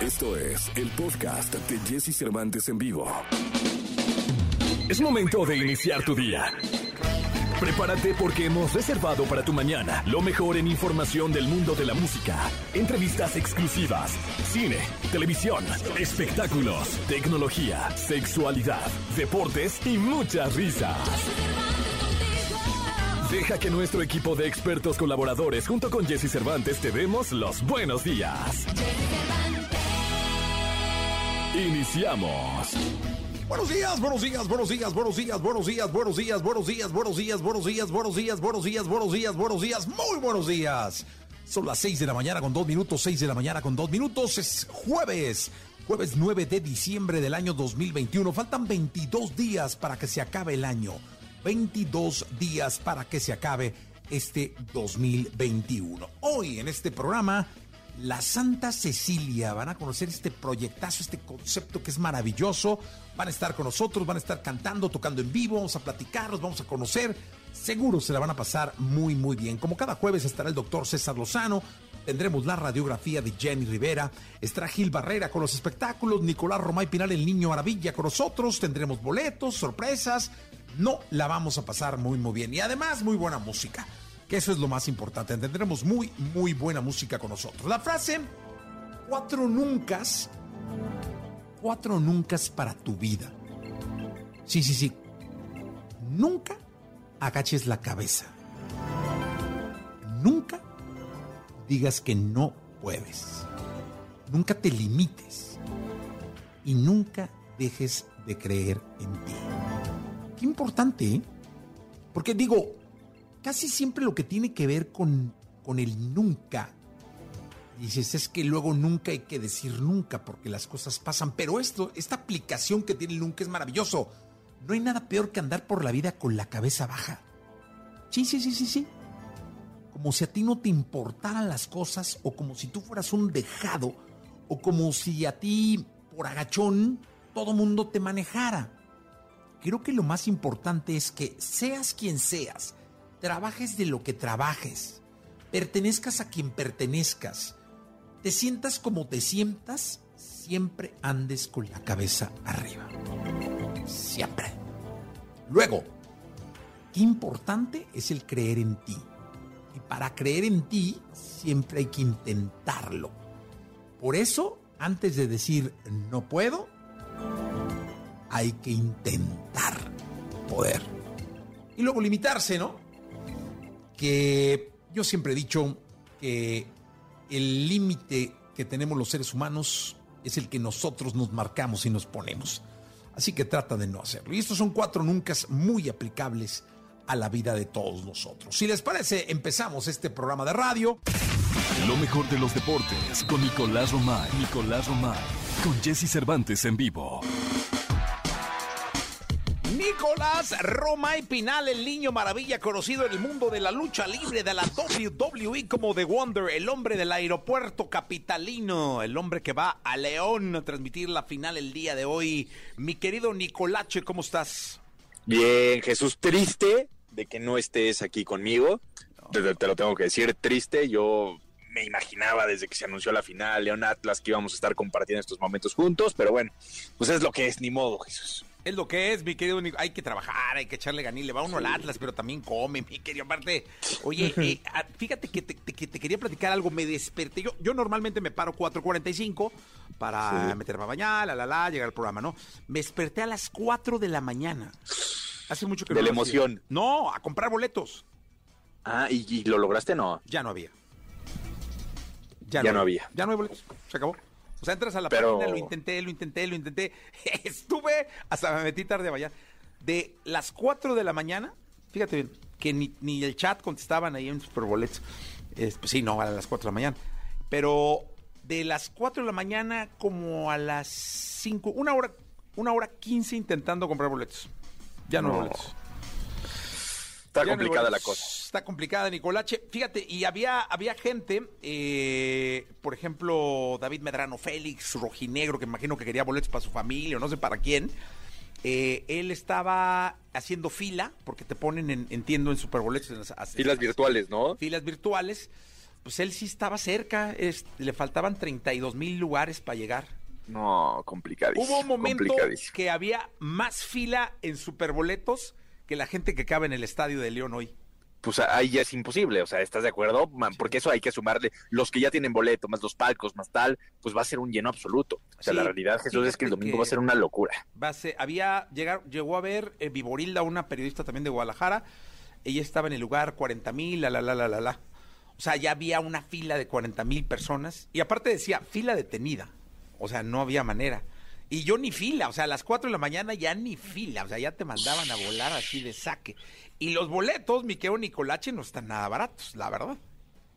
Esto es el podcast de Jesse Cervantes en vivo. Es momento de iniciar tu día. Prepárate porque hemos reservado para tu mañana lo mejor en información del mundo de la música, entrevistas exclusivas, cine, televisión, espectáculos, tecnología, sexualidad, deportes y muchas risas. Deja que nuestro equipo de expertos colaboradores junto con Jesse Cervantes te demos los buenos días. Iniciamos. Buenos días, buenos días, buenos días, buenos días, buenos días, buenos días, buenos días, buenos días, buenos días, buenos días, buenos días, buenos días, buenos días, muy buenos días. Son las 6 de la mañana con dos minutos, 6 de la mañana con dos minutos, es jueves, jueves 9 de diciembre del año 2021. Faltan 22 días para que se acabe el año. 22 días para que se acabe este 2021. Hoy en este programa la Santa Cecilia. Van a conocer este proyectazo, este concepto que es maravilloso. Van a estar con nosotros, van a estar cantando, tocando en vivo, vamos a platicar, los vamos a conocer. Seguro se la van a pasar muy, muy bien. Como cada jueves estará el doctor César Lozano, tendremos la radiografía de Jenny Rivera, estará Gil Barrera con los espectáculos, Nicolás Romay Pinal, el niño maravilla con nosotros, tendremos boletos, sorpresas. No la vamos a pasar muy, muy bien. Y además, muy buena música que eso es lo más importante. Tendremos muy, muy buena música con nosotros. La frase, cuatro nuncas, cuatro nuncas para tu vida. Sí, sí, sí. Nunca agaches la cabeza. Nunca digas que no puedes. Nunca te limites. Y nunca dejes de creer en ti. Qué importante, ¿eh? Porque digo, casi siempre lo que tiene que ver con, con el nunca. Dices, es que luego nunca hay que decir nunca porque las cosas pasan. Pero esto, esta aplicación que tiene el nunca es maravilloso. No hay nada peor que andar por la vida con la cabeza baja. Sí, sí, sí, sí, sí. Como si a ti no te importaran las cosas o como si tú fueras un dejado o como si a ti, por agachón, todo mundo te manejara. Creo que lo más importante es que seas quien seas, trabajes de lo que trabajes, pertenezcas a quien pertenezcas, te sientas como te sientas, siempre andes con la cabeza arriba. Siempre. Luego, qué importante es el creer en ti. Y para creer en ti, siempre hay que intentarlo. Por eso, antes de decir no puedo, hay que intentar poder. Y luego limitarse, ¿no? Que yo siempre he dicho que el límite que tenemos los seres humanos es el que nosotros nos marcamos y nos ponemos. Así que trata de no hacerlo. Y estos son cuatro nunca muy aplicables a la vida de todos nosotros. Si les parece, empezamos este programa de radio. Lo mejor de los deportes con Nicolás Romay. Nicolás Romay. Con Jesse Cervantes en vivo. Nicolás Roma y Pinal, el niño maravilla conocido en el mundo de la lucha libre de la WWE como The Wonder, el hombre del aeropuerto capitalino, el hombre que va a León a transmitir la final el día de hoy. Mi querido Nicolache, ¿cómo estás? Bien, Jesús, triste de que no estés aquí conmigo. Te, te lo tengo que decir, triste. Yo me imaginaba desde que se anunció la final, León Atlas, que íbamos a estar compartiendo estos momentos juntos, pero bueno, pues es lo que es, ni modo, Jesús. Es lo que es, mi querido Nico. Hay que trabajar, hay que echarle ganí. Le va uno al Atlas, pero también come, mi querido. Aparte, oye, eh, ah, fíjate que te, que te, quería platicar algo. Me desperté. Yo, yo normalmente me paro 4.45 para meterme a bañar, la, la, la, llegar al programa, ¿no? Me desperté a las 4 de la mañana. Hace mucho que de no. la lo hacía. emoción. No, a comprar boletos. Ah, ¿y, y lo lograste no? Ya no había. Ya no había. Ya no hay boletos. Se acabó. O sea, entras a la Pero- página, lo intenté, lo intenté, lo intenté. Estuve, hasta me metí tarde a bailar. De las 4 de la mañana, fíjate bien, que ni, ni el chat contestaban ahí en Superboletos. Es, pues sí, no, a las 4 de la mañana. Pero de las 4 de la mañana como a las 5, una hora, una hora 15 intentando comprar boletos. Ya no, hay No. boletos. Está Ya no hay complicada la cosa. Está complicada, Nicolache. Fíjate, y había, había gente, eh, por ejemplo, David Medrano Félix, rojinegro, que imagino que quería boletos para su familia o no sé para quién. Eh, él estaba haciendo fila, porque te ponen, en, entiendo, en superboletos. En las, Filas virtuales, ¿no? Filas virtuales. Pues él sí estaba cerca, es- le faltaban 32 mil lugares para llegar. No, complicadísimo. Hubo un momento que había más fila en superboletos que la gente que cabe en el estadio de León hoy. Pues ahí ya es imposible, o sea, ¿estás de acuerdo? Man, porque eso hay que sumarle los que ya tienen boleto, más los palcos, más tal, pues va a ser un lleno absoluto. O sea, Sí, la realidad, Jesús, es que el domingo que- va a ser una locura. Va a ser- había llegar, llegó a ver eh, Viborilda, una periodista también de Guadalajara. Ella estaba en el lugar 40 mil, la, la, la, la, la, la. O sea, ya había una fila de 40 mil personas. Y aparte decía, fila detenida. O sea, no había manera. Y yo ni fila, o sea, a las 4 de la mañana ya ni fila, o sea, ya te mandaban a volar así de saque. Y los boletos, Miqueo Nicolache, no están nada baratos, la verdad.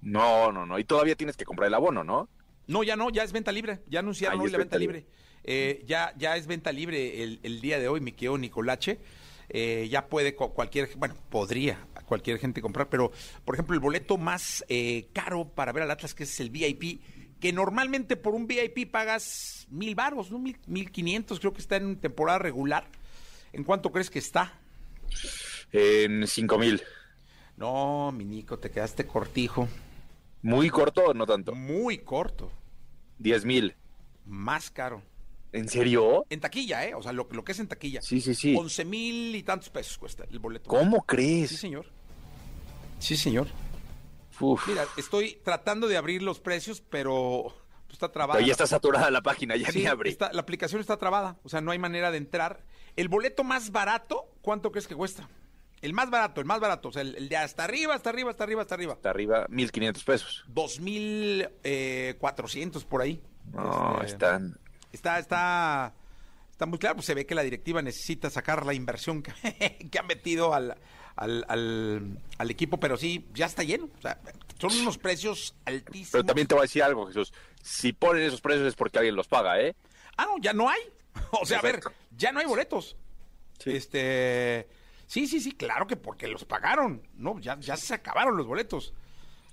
No, no, no. Y todavía tienes que comprar el abono, ¿no? No, ya no, ya es venta libre. Ya anunciaron Ah, hoy la venta venta libre. libre. Eh, ya, ya es venta libre el, el día de hoy, mi querido Nicolache. Eh, ya puede cu- cualquier, bueno, podría cualquier gente comprar, pero por ejemplo, el boleto más eh, caro para ver al Atlas, que es el VIP, que normalmente por un VIP pagas mil baros, ¿no? Mil, mil quinientos, creo que está en temporada regular. ¿En cuánto crees que está? En cinco mil. No, mi Nico, te quedaste cortijo. Muy corto o no tanto. Muy corto. Diez mil. Más caro. ¿En serio? En taquilla, ¿eh? O sea, lo, lo que es en taquilla. Sí, sí, sí. 11 mil y tantos pesos cuesta el boleto. ¿Cómo Sí, crees? señor. Sí, señor. Uf. Mira, estoy tratando de abrir los precios, pero pues, está trabada. Pero ya está saturada la página, ya Sí, ni abre. está- la aplicación está trabada, o sea, no hay manera de entrar. El boleto más barato, ¿cuánto crees que cuesta? El más barato, el más barato, o sea, el, el de hasta arriba, hasta arriba, hasta arriba, hasta arriba. Está arriba, mil quinientos pesos. Dos mil eh, cuatrocientos por ahí. No, Este, están. Está, está, está muy claro, pues se ve que la directiva necesita sacar la inversión que, que ha metido al, al, al, al equipo, pero sí, ya está lleno. O sea, son unos precios altísimos. Pero también te voy a decir algo, Jesús. Si ponen esos precios es porque alguien los paga, ¿eh? Ah, no, ya no hay. O sea, a ver, ya no hay boletos. Sí. Este, sí, sí, sí, claro que porque los pagaron. No, ya, ya se acabaron los boletos.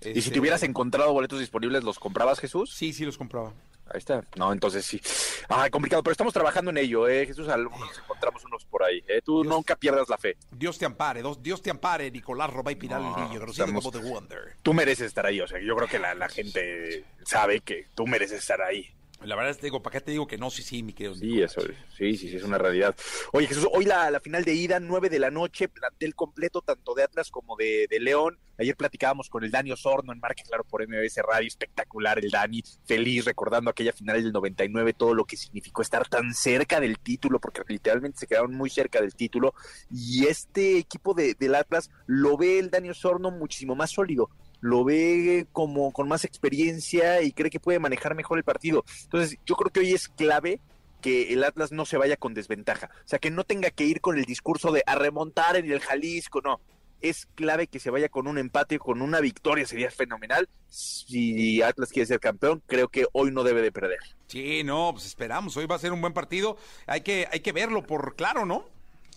Y si Este, te hubieras encontrado boletos disponibles, ¿los comprabas, Jesús? Sí, sí los compraba. Ahí está. No, entonces sí. Ay, complicado, pero estamos trabajando en ello, ¿eh? Jesús, algunos encontramos unos por ahí, ¿eh? Tú Dios. nunca pierdas la fe. Dios te ampare, Dios, te ampare, Nicolás Robay No, niño, conocido estamos- como The Wonder. Tú mereces estar ahí, o sea, yo creo que la, la gente sabe que tú mereces estar ahí. La verdad es que digo, ¿para qué te digo que no? Sí, sí, mi querido Sí, Nicolás. eso, sí, sí, sí, es una realidad. Oye, Jesús, hoy la, la final de ida, 9 de la noche, plantel completo, tanto de Atlas como de, de León. Ayer platicábamos con el Dani Osorno en Marca Claro por MBS Radio, espectacular el Dani, feliz recordando aquella final del 99, todo lo que significó estar tan cerca del título, porque literalmente se quedaron muy cerca del título. Y este equipo de, del Atlas lo ve el Dani Osorno muchísimo más sólido lo ve como con más experiencia y cree que puede manejar mejor el partido. Entonces, yo creo que hoy es clave que el Atlas no se vaya con desventaja. O sea, que no tenga que ir con el discurso de a remontar en el Jalisco, no. Es clave que se vaya con un empate, con una victoria, sería fenomenal. Si Atlas quiere ser campeón, creo que hoy no debe de perder. Sí, no, pues esperamos. Hoy va a ser un buen partido. Hay que, hay que verlo por claro, ¿no?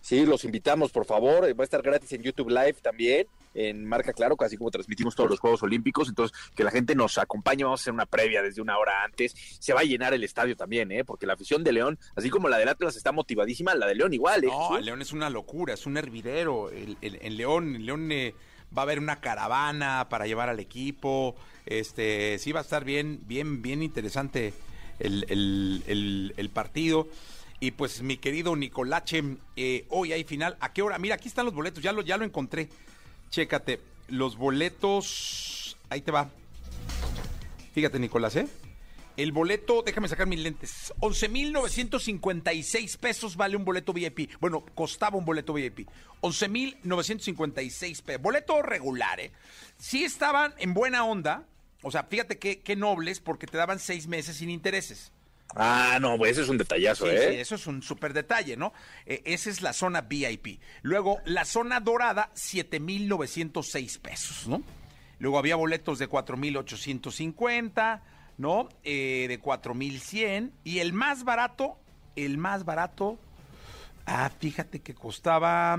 Sí, los invitamos, por favor. Va a estar gratis en YouTube Live también, en Marca Claro, casi como transmitimos todos los Juegos Olímpicos. Entonces, que la gente nos acompañe. Vamos a hacer una previa desde una hora antes. Se va a llenar el estadio también, ¿eh? Porque la afición de León, así como la del Atlas está motivadísima, la de León igual, ¿eh? No, el León es una locura, es un hervidero. El, el- en León, en León eh, va a haber una caravana para llevar al equipo. Este, sí va a estar bien, bien, bien interesante el, el- el- el partido. Y pues mi querido Nicolache, eh, hoy hay final. ¿A qué hora? Mira, aquí están los boletos, ya lo, ya lo encontré. Chécate, los boletos. Ahí te va. Fíjate, Nicolás, ¿eh? El boleto, déjame sacar mis lentes. 11.956 pesos vale un boleto VIP. Bueno, costaba un boleto VIP. 11.956 pesos. Boleto regular, ¿eh? Sí estaban en buena onda. O sea, fíjate qué, qué nobles porque te daban seis meses sin intereses. Ah, no, pues ese es un detallazo, Sí, ¿eh? sí, eso es un súper detalle, ¿no? Eh, esa es la zona VIP. Luego, la zona dorada, 7,906 pesos, ¿no? Luego había boletos de 4,850, ¿no? Eh, de 4,100. Y el más barato, el más barato, ah, fíjate que costaba...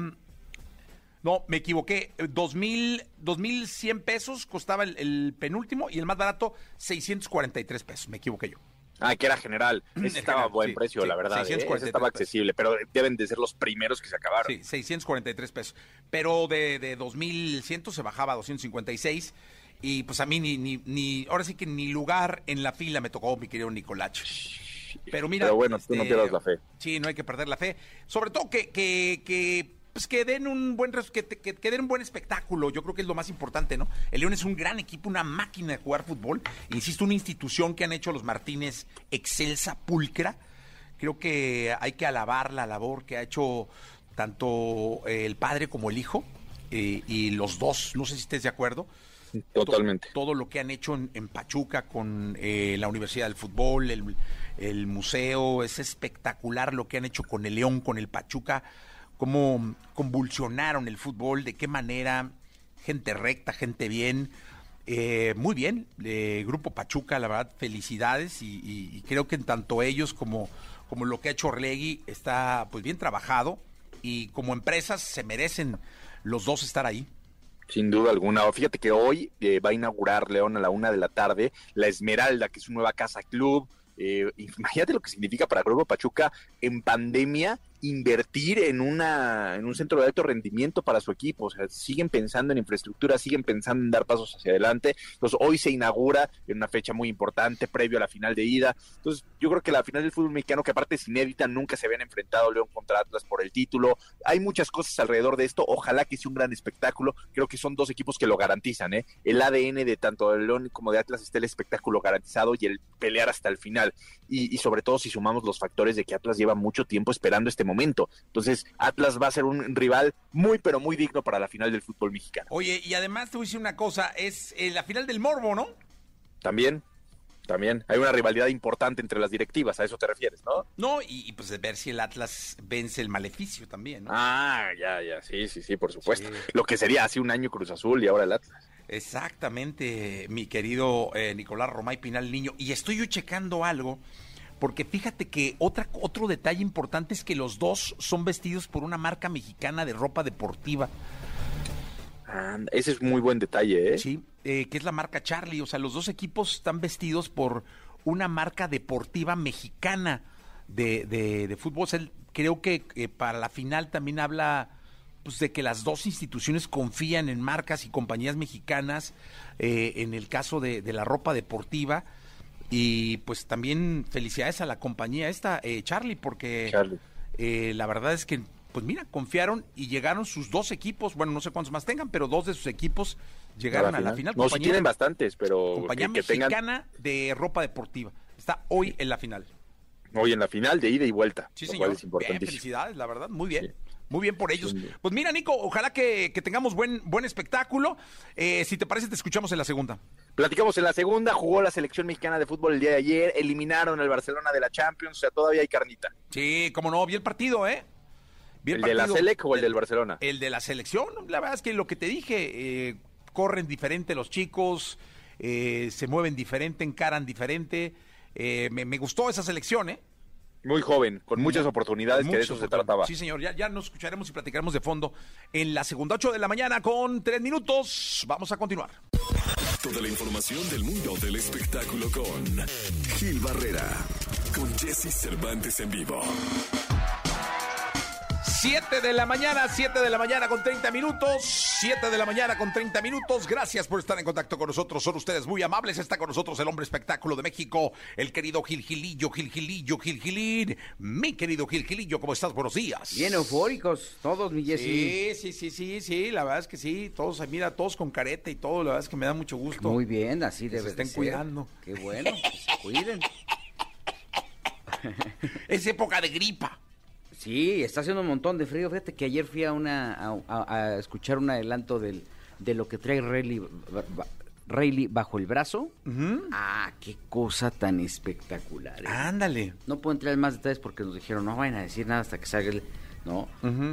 No, me equivoqué. eh, 2,000, 2,100 pesos costaba el, el penúltimo y el más barato, 643 pesos. Me equivoqué yo. Ah, que era general. Ese estaba a buen sí, precio, sí, la verdad. ¿eh? 643 Ese estaba accesible, pero deben de ser los primeros que se acabaron. Sí, 643 pesos. Pero de, de 2100 se bajaba a 256. Y pues a mí ni, ni, ni, ahora sí que ni lugar en la fila me tocó, mi querido Nicolacho. Pero mira. Pero bueno, tú no este, pierdas la fe. Sí, no hay que perder la fe. Sobre todo que, que, que, pues que den un buen res- que, que- que den un buen espectáculo. Yo creo que es lo más importante, ¿no? El León es un gran equipo, una máquina de jugar fútbol. Insisto, una institución que han hecho los Martínez excelsa, pulcra. Creo que hay que alabar la labor que ha hecho tanto eh, el padre como el hijo. eh, y los dos, no sé si estés de acuerdo. Totalmente. To- Todo lo que han hecho en, en Pachuca con eh, la Universidad del Fútbol, el, el museo, es espectacular lo que han hecho con el León, con el Pachuca, cómo convulsionaron el fútbol, de qué manera, gente recta, gente bien. Eh, muy bien, eh, Grupo Pachuca, la verdad, felicidades y, y- creo que en tanto ellos como, como lo que ha hecho Orlegui está pues bien trabajado y como empresas se merecen los dos estar ahí. Sin duda alguna. Fíjate que hoy eh, va a inaugurar León a la una de la tarde la Esmeralda, que es su nueva casa club. Eh, imagínate lo que significa para Grupo Pachuca en pandemia invertir en una en un centro de alto rendimiento para su equipo. O sea, siguen pensando en infraestructura, siguen pensando en dar pasos hacia adelante. Entonces, hoy se inaugura en una fecha muy importante, previo a la final de ida. Entonces, yo creo que la final del fútbol mexicano, que aparte es inédita, nunca se habían enfrentado León contra Atlas por el título. Hay muchas cosas alrededor de esto. Ojalá que sea un gran espectáculo. Creo que son dos equipos que lo garantizan. ¿eh? El ADN de tanto de León como de Atlas está el espectáculo garantizado y el pelear hasta el final. Y, y sobre todo si sumamos los factores de que Atlas lleva mucho tiempo esperando este momento. Entonces, Atlas va a ser un rival muy, pero muy digno para la final del fútbol mexicano. Oye, y además te voy a decir una cosa, es eh, la final del Morbo, ¿no? También, también hay una rivalidad importante entre las directivas, a eso te refieres, ¿no? No, y, y, pues ver si el Atlas vence el maleficio también, ¿no? Ah, ya, ya, sí, sí, sí, por supuesto. Sí. Lo que sería hace un año Cruz Azul y ahora el Atlas. Exactamente, mi querido eh, Nicolás Romay Pinal Niño. Y estoy yo checando algo, porque fíjate que otra, otro detalle importante es que los dos son vestidos por una marca mexicana de ropa deportiva, Ah, ese es muy buen detalle, ¿eh? ¿sí? Eh, que es la marca Charlie. O sea, los dos equipos están vestidos por una marca deportiva mexicana de, de- de fútbol. O sea, el- creo que eh, para la final también habla pues, de que las dos instituciones confían en marcas y compañías mexicanas, eh, en el caso de, de la ropa deportiva. Y pues también felicidades a la compañía esta, eh, Charlie, porque Charlie. eh, la verdad es que, pues mira, confiaron y llegaron sus dos equipos, bueno, no sé cuántos más tengan, pero dos de sus equipos llegaron a la final. No, sí tienen bastantes, pero compañía que, que tengan mexicana de ropa deportiva. Está hoy en la final. hoy en la final de ida y vuelta. Sí, lo señor. cual es Bien, importantísimo. felicidades, la verdad. Muy bien. Sí. Muy bien por ellos. Pues mira, Nico, ojalá que, que tengamos buen, buen espectáculo. Eh, si te parece, te escuchamos en la segunda. Platicamos en la segunda, jugó la selección mexicana de fútbol el día de ayer, eliminaron al Barcelona de la Champions, o sea, todavía hay carnita. Sí, como no, vi el partido, ¿eh? Vi ¿El de la partido. Selec o el del Barcelona? El de la selección, la verdad es que lo que te dije, eh, corren diferente los chicos, eh, se mueven diferente, encaran diferente. Eh, me, me gustó esa selección, ¿eh? Muy joven, con muchas oportunidades, que de eso se trataba. Sí, señor, ya, ya nos escucharemos y platicaremos de fondo en la segunda 8 de la mañana con tres minutos. Vamos a continuar. Toda la información del mundo del espectáculo con Gil Barrera, con Jesse Cervantes en vivo. 7 de la mañana, 7 de la mañana con 30 minutos, 7 de la mañana con 30 minutos. Gracias por estar en contacto con nosotros. Son ustedes muy amables. Está con nosotros el hombre espectáculo de México, el querido Gil Gilillo, Gil Gilillo, Gil Gilín. Mi querido Gil Gilillo, ¿cómo estás? Buenos días. Bien eufóricos, todos, mi Jessy. Sí, sí, sí, sí, sí, la verdad es que sí, todos, mira, todos con careta y todo, la verdad es que me da mucho gusto. Muy bien, así Que se debe estén ser. cuidando. Qué bueno, que se cuiden. Es época de gripa. Sí, está haciendo un montón de frío. Fíjate que ayer fui a una a, a- a escuchar un adelanto del, de lo que trae Rayleigh, Rayleigh bajo el brazo. Ah, qué cosa tan espectacular. ¿eh? Ándale. No puedo entrar en más detalles porque nos dijeron, no vayan a decir nada hasta que salga el... ¿No?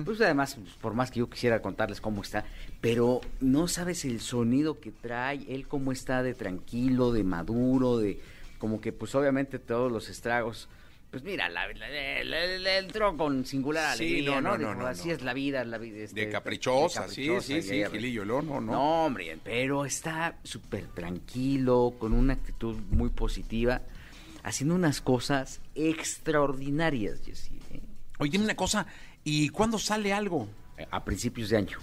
Pues además, pues, por más que yo quisiera contarles cómo está, pero no sabes el sonido que trae, él cómo está de tranquilo, de maduro, de... Como que pues obviamente todos los estragos... Pues mira, la, la- la- la- la- entró con singular Sí, alegría, no, ¿no? no, Dijo, no, así es la vida, la vida. este, De caprichosa, de sí, caprichosa, sí, y sí, Gilillo, no, no, no. Hombre, pero está súper tranquilo, con una actitud muy positiva, haciendo unas cosas extraordinarias, Jessy. ¿eh? Oye, dime una cosa, ¿y cuándo sale algo? A principios de año.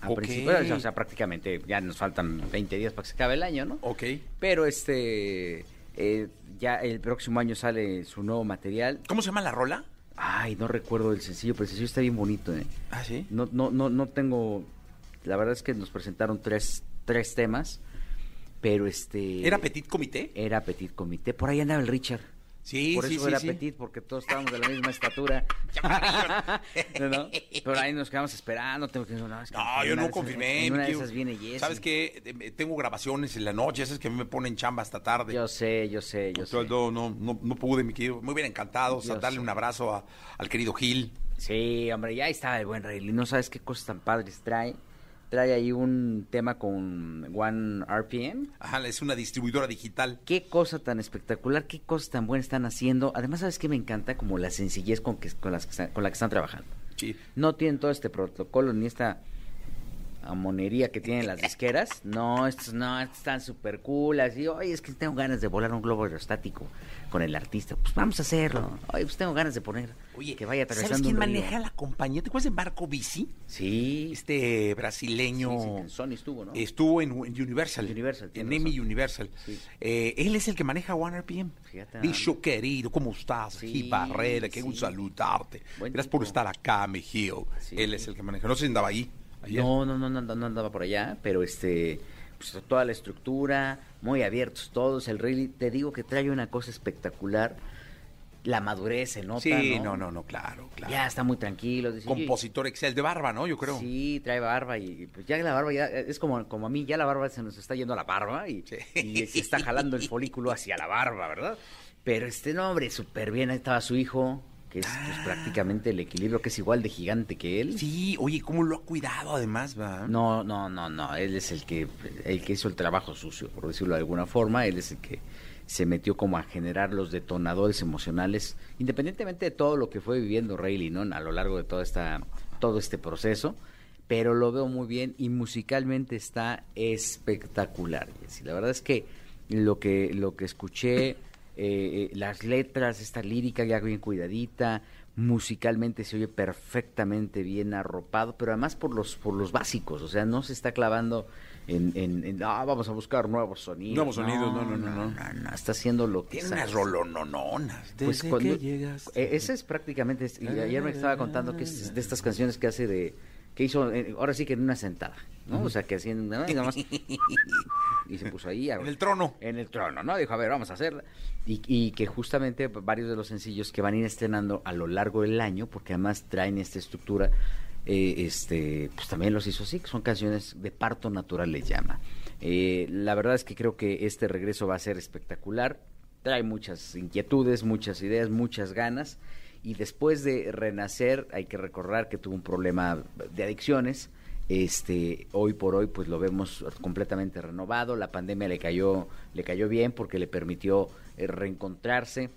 A principios, o sea, prácticamente ya nos faltan 20 días para que se acabe el año, ¿no? Ok. Pero este, eh, ya el próximo año sale su nuevo material. ¿Cómo se llama la rola? Ay, no recuerdo el sencillo, pero el sencillo está bien bonito, ¿eh? Ah, sí. No, no, no, no tengo. La verdad es que nos presentaron tres, tres temas, pero este. ¿Era Petit Comité? Era Petit Comité. Por ahí andaba el Richard. Sí, Por sí, eso sí, era sí. Petit, porque todos estábamos de la misma estatura. ¿No? Pero ahí nos quedamos esperando. Tengo que, no, es que No, yo no confirmé. En una de esas viene Jessy. ¿Sabes qué? Tengo grabaciones en la noche, esas que a mí me ponen chamba hasta tarde. Yo sé, yo sé, yo sea, sé. no, no, no, no pude, mi querido. Muy bien encantado. Yo darle sé. un abrazo a- al querido Gil. Sí, hombre, ya estaba el buen Rayleigh. No sabes qué cosas tan padres trae. Trae ahí un tema con One RPM. Ajá, es una distribuidora digital. Qué cosa tan espectacular, qué cosas tan buenas están haciendo. Además, ¿sabes qué me encanta? Como la sencillez con, que, con, las que están- con la que están trabajando. Sí. No tienen todo este protocolo ni esta amonería que tienen las disqueras. No, estos no, estos están súper cool. Así, oye, es que tengo ganas de volar un globo aerostático con el artista. Pues vamos a hacerlo. Oye, pues tengo ganas de poner Oye, que vaya atravesando ¿sabes quién un río. maneja la compañía? ¿Te acuerdas de Marco Bici? Sí, Este brasileño. sí, sí, en Sony estuvo, ¿no? Estuvo en, en Universal. Universal, En razón. Universal. Sí. Eh, él es el que maneja One RPM. Fíjate Bicho querido, ¿cómo estás? Aquí, Barrera, qué gusto saludarte. Buen Gracias tipo. por estar acá. Sí. Él es el que maneja. No sé si andaba ahí. Ayer. No, no, no, no, no andaba por allá, pero este, pues, toda la estructura, muy abiertos todos. El Rayleigh, te digo que trae una cosa espectacular. La madurez se nota, Sí, ¿no? no, no, no, claro, claro. Ya está muy tranquilo. dice, Compositor Excel de barba, ¿no? Yo "Oye, creo. Sí, trae barba y pues ya la barba ya es como, como a mí, ya la barba se nos está yendo a la barba y, Sí. y se está jalando el folículo hacia la barba, ¿verdad? Pero este nombre, súper bien, ahí estaba su hijo, que es pues, prácticamente el equilibrio, que es igual de gigante que él. Sí, oye, ¿cómo lo ha cuidado además, va? No, no, no, no. Él es el que, el que hizo el trabajo sucio, por decirlo de alguna forma. Él es el que se metió como a generar los detonadores emocionales, independientemente de todo lo que fue viviendo Rayleigh, ¿no? A lo largo de toda esta, todo este proceso. Pero lo veo muy bien y musicalmente está espectacular. Jessy. La verdad es que lo que, lo que escuché, eh, eh, las letras, esta lírica ya bien cuidadita, musicalmente se oye perfectamente bien arropado, pero además por los, por los básicos, o sea, no se está clavando en, en, en, "Ah, vamos a buscar nuevos sonidos. Nuevos sonidos, no, no, no, no. está haciendo lo que Tiene unas rolonononas. Pues cuando- que llegas. eh, ese es prácticamente, y ayer me estaba contando que es de estas canciones que hace de, que hizo, eh, ahora sí que en una sentada, ¿no? O sea, que así, nada más, y se puso ahí. a- En el trono. En el trono, ¿no? Dijo, a ver, vamos a hacerla. Y, y que justamente varios de los sencillos que van a ir estrenando a lo largo del año, porque además traen esta estructura, eh, este, pues también los hizo así, que son canciones de parto natural, les llama. Eh, la verdad es que creo que este regreso va a ser espectacular. Trae muchas inquietudes, muchas ideas, muchas ganas. Y después de renacer, hay que recordar que tuvo un problema de adicciones. Este, hoy por hoy, pues lo vemos completamente renovado. La pandemia le cayó, le cayó bien porque le permitió eh, reencontrarse.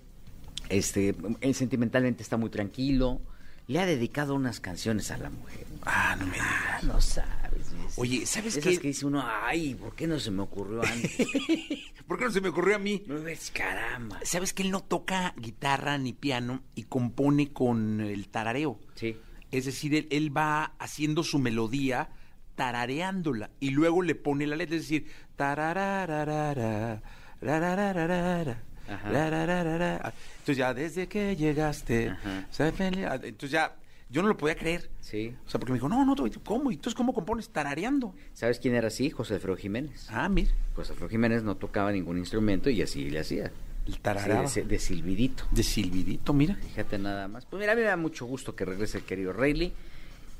Este, él sentimentalmente está muy tranquilo. Le ha dedicado unas canciones a la mujer. Ah, no me Ah, digas. no sabes. Oye, ¿sabes Esas qué? que dice uno, ay, ¿por qué no se me ocurrió antes? ¿Por qué no se me ocurrió a mí? no ves, caramba. ¿Sabes que él no toca guitarra ni piano y compone con el tarareo? Sí. Es decir, él, él va haciendo su melodía tarareándola y luego le pone la letra, es decir, tararararara. Entonces ya desde que llegaste, feliz. entonces ya yo no lo podía creer. Sí. O sea, porque me dijo, no, no, ¿cómo? ¿Y entonces cómo compones tarareando? ¿Sabes quién era así? José Alfredo Jiménez. Ah, mira, José Alfredo Jiménez no tocaba ningún instrumento y así le hacía. El Sí, tararaba. de, de silbidito. De silbidito, mira. Fíjate nada más. Pues mira, a mí me da mucho gusto que regrese el querido Rayleigh.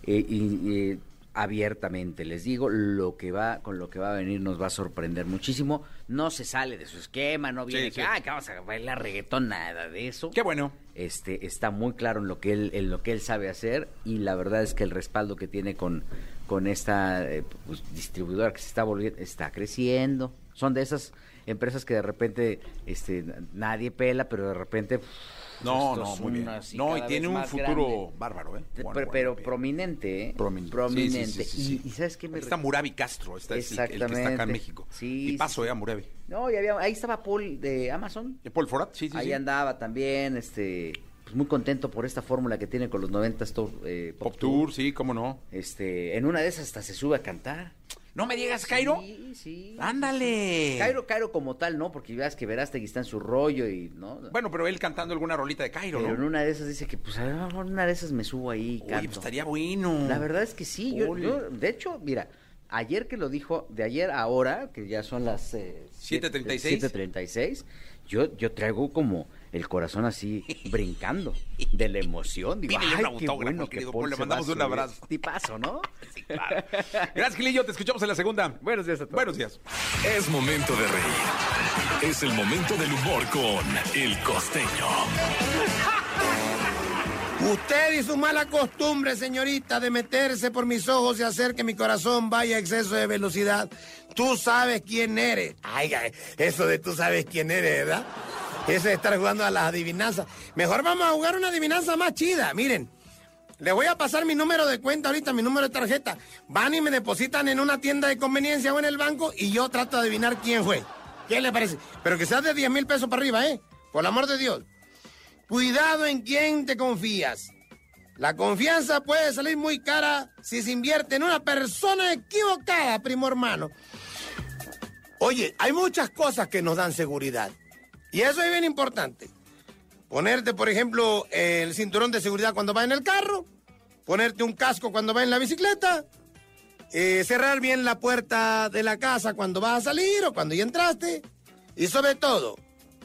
eh, y eh, abiertamente les digo, lo que va, con lo que va a venir nos va a sorprender muchísimo. No se sale de su esquema, no viene Sí, que, sí. "Ay, que vamos a bailar reggaetón, nada de eso. Qué bueno. este está muy claro en lo que él en lo que él sabe hacer y la verdad es que el respaldo que tiene con con esta eh, pues, distribuidora que se está volviendo está creciendo son de esas empresas que de repente este nadie pela pero de repente No, no, muy bien. así No, y tiene un futuro grande. bárbaro, ¿eh? Bueno, pero, prominente, ¿eh? Prominente. Prominente. Sí. Y, y ¿sabes qué me Ahí está Murabi Castro, está es el, el que está acá en México. Sí, Y paso, eh, a Murabi. No, y había, ahí estaba Paul de Amazon. ¿De Paul Forat? Sí, sí, ahí andaba también, este, pues, muy contento por esta fórmula que tiene con los 90 Top, eh, Pop Tour, sí, cómo no. Este, en una de esas hasta se sube a cantar. No me digas, Cairo. Sí, sí. Ándale. Cairo, Cairo como tal, ¿no? Porque veas que Verástegui está en su rollo y, ¿no? Bueno, pero él cantando alguna rolita de Cairo, Pero en una de esas dice que, pues, a lo mejor en una de esas me subo ahí y canto. pues estaría bueno. La verdad es que sí. Yo, de hecho, mira, ayer que lo dijo, de ayer a ahora, que ya son las... Eh, 7:36. 7.36, yo, yo traigo como el corazón así brincando de la emoción. Digo, Pídele un ay, qué autógrafo, bueno que querido Paul Paul, le mandamos un subir". abrazo. Tipazo, ¿no? Sí, claro. Gracias, Gilillo. Te escuchamos en la segunda. Buenos días a todos. Buenos días. Es momento de reír. Es el momento del humor con El Costeño. Usted y su mala costumbre, señorita, de meterse por mis ojos y hacer que mi corazón vaya a exceso de velocidad. Tú sabes quién eres. Ay, ay, eso de tú sabes quién eres, ¿verdad? Eso de estar jugando a las adivinanzas. Mejor vamos a jugar una adivinanza más chida. Miren, le voy a pasar mi número de cuenta ahorita, mi número de tarjeta. Van y me depositan en una tienda de conveniencia o en el banco y yo trato de adivinar quién fue. ¿Qué le parece? Pero que sea de 10 mil pesos para arriba, ¿eh? Por el amor de Dios. Cuidado en quién te confías. La confianza puede salir muy cara si se invierte en una persona equivocada, primo hermano. Oye, hay muchas cosas que nos dan seguridad. Y eso es bien importante. Ponerte, por ejemplo, el cinturón de seguridad cuando vas en el carro, ponerte un casco cuando vas en la bicicleta, eh, cerrar bien la puerta de la casa cuando vas a salir o cuando ya entraste. Y sobre todo,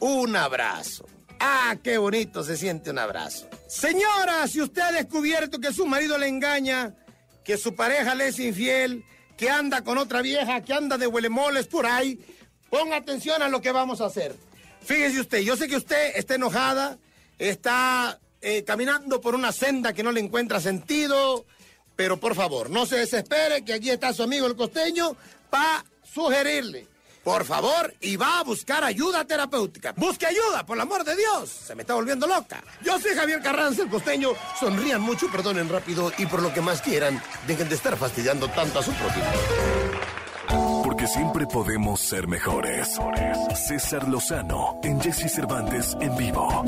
un abrazo. Ah, qué bonito se siente un abrazo. Señora, si usted ha descubierto que su marido le engaña, que su pareja le es infiel, que anda con otra vieja, que anda de huelemoles por ahí, ponga atención a lo que vamos a hacer. Fíjese usted, yo sé que usted está enojada, está eh, caminando por una senda que no le encuentra sentido, pero por favor, no se desespere, que aquí está su amigo el costeño para sugerirle. Por favor, y va a buscar ayuda terapéutica. Busque ayuda, por el amor de Dios. Se me está volviendo loca. Yo soy Javier Carranza, el costeño. Sonrían mucho, perdonen rápido y por lo que más quieran, dejen de estar fastidiando tanto a su prójimo. Porque siempre podemos ser mejores. César Lozano en Jesse Cervantes en vivo.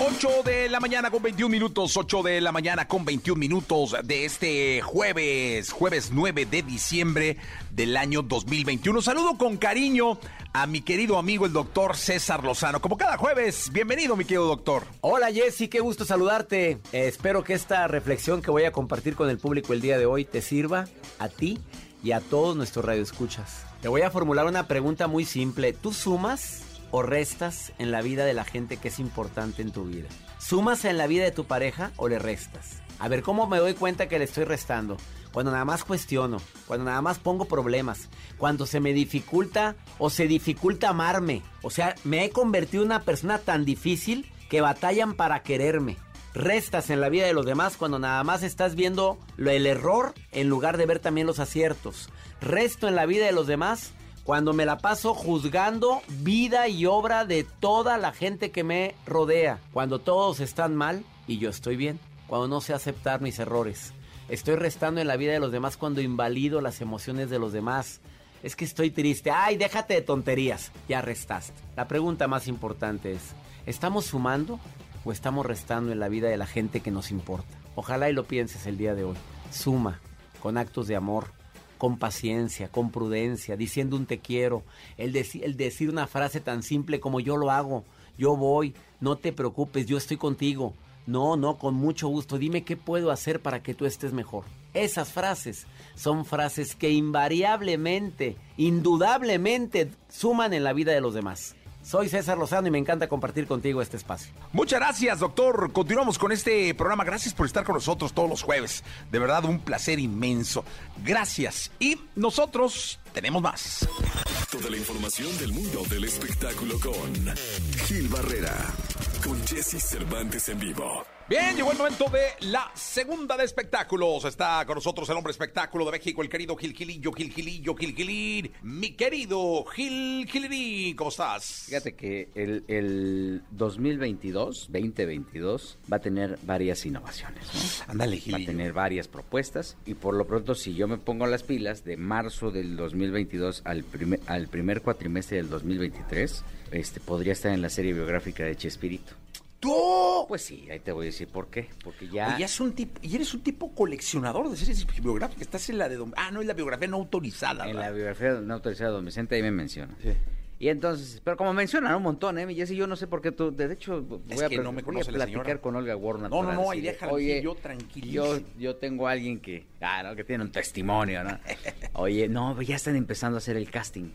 8 de la mañana con 21 minutos, 8 de la mañana con 21 minutos de este jueves, jueves 9 de diciembre del año 2021. Saludo con cariño a mi querido amigo el doctor César Lozano. Como cada jueves, bienvenido mi querido doctor. Hola Jessy, qué gusto saludarte. Eh, espero que esta reflexión que voy a compartir con el público el día de hoy te sirva a ti y a todos nuestros radioescuchas. Te voy a formular una pregunta muy simple. ¿Tú sumas o restas en la vida de la gente que es importante en tu vida? ¿Sumas en la vida de tu pareja o le restas? A ver, ¿cómo me doy cuenta que le estoy restando? Cuando nada más cuestiono, cuando nada más pongo problemas, cuando se me dificulta o se dificulta amarme. O sea, me he convertido en una persona tan difícil que batallan para quererme. Restas en la vida de los demás cuando nada más estás viendo el error en lugar de ver también los aciertos. Resto en la vida de los demás cuando me la paso juzgando vida y obra de toda la gente que me rodea. Cuando todos están mal y yo estoy bien. Cuando no sé aceptar mis errores. Estoy restando en la vida de los demás cuando invalido las emociones de los demás. Es que estoy triste. Ay, déjate de tonterías. Ya restaste. La pregunta más importante es, ¿estamos sumando estamos restando en la vida de la gente que nos importa? Ojalá y lo pienses el día de hoy. Suma con actos de amor, con paciencia, con prudencia, diciendo un te quiero, el, el decir una frase tan simple como yo lo hago, yo voy, no te preocupes, yo estoy contigo. No, no, con mucho gusto, dime qué puedo hacer para que tú estés mejor. Esas frases son frases que invariablemente, indudablemente suman en la vida de los demás. Soy César Lozano y me encanta compartir contigo este espacio. Muchas gracias, doctor. Continuamos con este programa. Gracias por estar con nosotros todos los jueves. De verdad, un placer inmenso. Gracias. Y nosotros tenemos más. Toda la información del mundo del espectáculo con Gil Barrera, con Jesse Cervantes en vivo. Bien, llegó el momento de la segunda de espectáculos. Está con nosotros el hombre espectáculo de México, el querido Gil Gilillo, Gil Gilillo, Gil Gilín. Mi querido Gil Gilín, ¿cómo estás? Fíjate que el, el 2022, 2022, va a tener varias innovaciones. ¿no? Ándale, Va a tener varias propuestas y por lo pronto si yo me pongo las pilas de marzo del 2022 al primer, al primer cuatrimestre del 2023, este, podría estar en la serie biográfica de Chespirito. ¡Tú! Pues sí, ahí te voy a decir por qué. Porque ya. Oye, es un tipo, y eres un tipo coleccionador de series biográficas. Estás en la de. Don- Ah, no, es la biografía no autorizada. en la biografía no autorizada de Don Vicente ahí me menciona. Sí. Y entonces, pero como mencionan un montón, ¿eh? Jessy, yo no sé por qué tú, de hecho, voy Es a, que pl- no me voy a platicar señora. con Olga Warner. No, no, no, ahí déjala, Oye, yo tranquilísimo. yo, yo tengo a alguien que, ah, no, que tiene un testimonio, ¿no? Oye, no, ya están empezando a hacer el casting.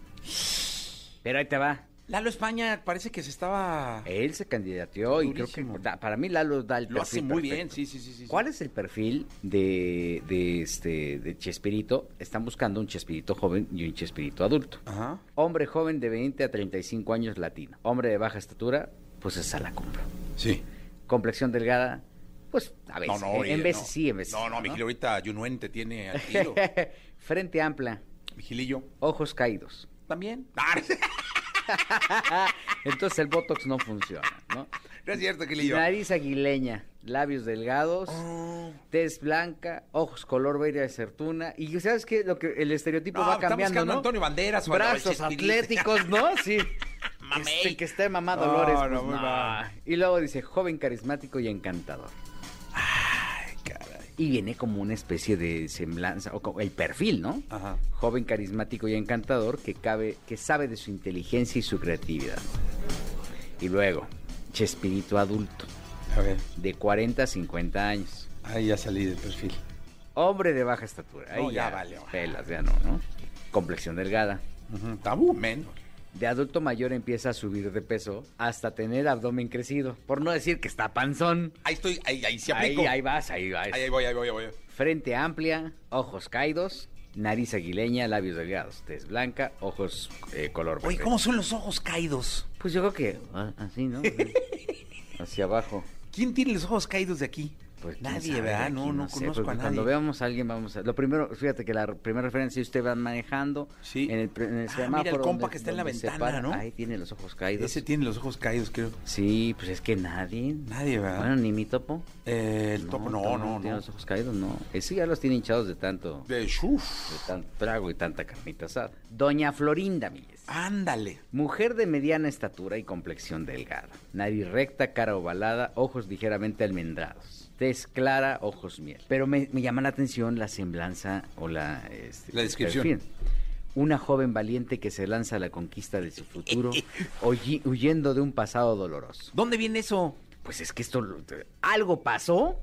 Pero ahí te va. Lalo España parece que se estaba. Él se candidateó y creo que da- para mí Lalo da el Lo hace perfil muy perfecto. bien, sí, sí, sí. sí. ¿Cuál es el perfil de, de este de Chespirito? Están buscando un Chespirito joven y un Chespirito adulto. Ajá. Hombre joven de 20 a 35 años latino. Hombre de baja estatura, pues esa la compro. Sí. Complexión delgada, pues a veces. No, no, en, oye, en veces no. sí, en veces. No, no, mi Gilio, ahorita Yunuen te tiene al tiro. Frente amplia, mi Gilillo. ojos caídos. ¿También? Entonces el Botox no funciona, ¿no? no es cierto, Gilillo. Nariz aguileña, labios delgados, Oh. tez blanca, ojos color verde de certuna. Y ¿sabes qué? Lo que el estereotipo No, va cambiando, ¿no? Antonio Banderas Brazos atléticos, ¿no? Sí. Este, que esté mamá Dolores. no, pues, no. mal. Y luego dice, joven carismático y encantador. Ay, caray. Y viene como una especie de semblanza, o como el perfil, ¿no? Ajá. Joven carismático y encantador que cabe, que sabe de su inteligencia y su creatividad. Y luego, Chespirito adulto, A ver. de 40 a 50 años. Ahí ya salí del perfil. Hombre de baja estatura. Ahí No, ya valió. Pelas, ya no, ¿no? Complexión delgada. Ujú, Tabú, menos. De adulto mayor empieza a subir de peso hasta tener abdomen crecido. Por no decir que está panzón. Ahí estoy, ahí, ahí sí Ahí, aplico. ahí vas, ahí vas. Ahí, ahí voy, ahí voy, ahí voy. Frente amplia, ojos caídos, nariz aguileña, labios delgados, tez blanca, ojos eh, color Oye, verde. ¿cómo son los ojos caídos? Pues yo creo que ah, así, ¿no? Hacia abajo. ¿Quién tiene los ojos caídos de aquí? Pues nadie, ¿verdad? aquí No, no, sé, conozco a nadie. Cuando veamos a alguien, vamos a. Lo primero, fíjate que la primera referencia, usted va manejando. Sí. En el, en el Ah, semáforo. mira el compa donde- que está en la ventana, para, ¿no? Ahí tiene los ojos caídos. Ese tiene los ojos caídos, creo. Sí, pues es que nadie. Nadie, ¿verdad? Bueno, ni mi topo. Eh, el topo, no, topo no, Tiene no. los ojos caídos, no. Ese ya los tiene hinchados de tanto. De shuf. De tanto trago y tanta carnita asada. Doña Florinda Milles. Ándale. Mujer de mediana estatura y complexión delgada. Nariz recta, cara ovalada, ojos ligeramente almendrados. Tez clara, ojos miel. Pero me, me llama la atención la semblanza o la... este, La descripción. perfil. Una joven valiente que se lanza a la conquista de su futuro, huyendo de un pasado doloroso. ¿Dónde viene eso? Pues es que esto... Algo pasó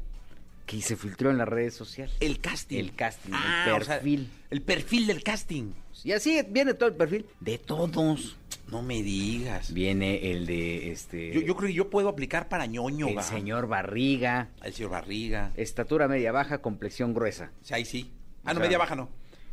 que se filtró en las redes sociales. El casting. El casting, Ah, el o sea, perfil. el perfil del casting. Y así viene todo el perfil de todos. No me digas. Viene el de este... Yo, yo creo que yo puedo aplicar para ñoño, el va. señor Barriga, El señor Barriga. estatura media baja, complexión gruesa. Sí, ahí sí. Ah, O no, sea, media baja no.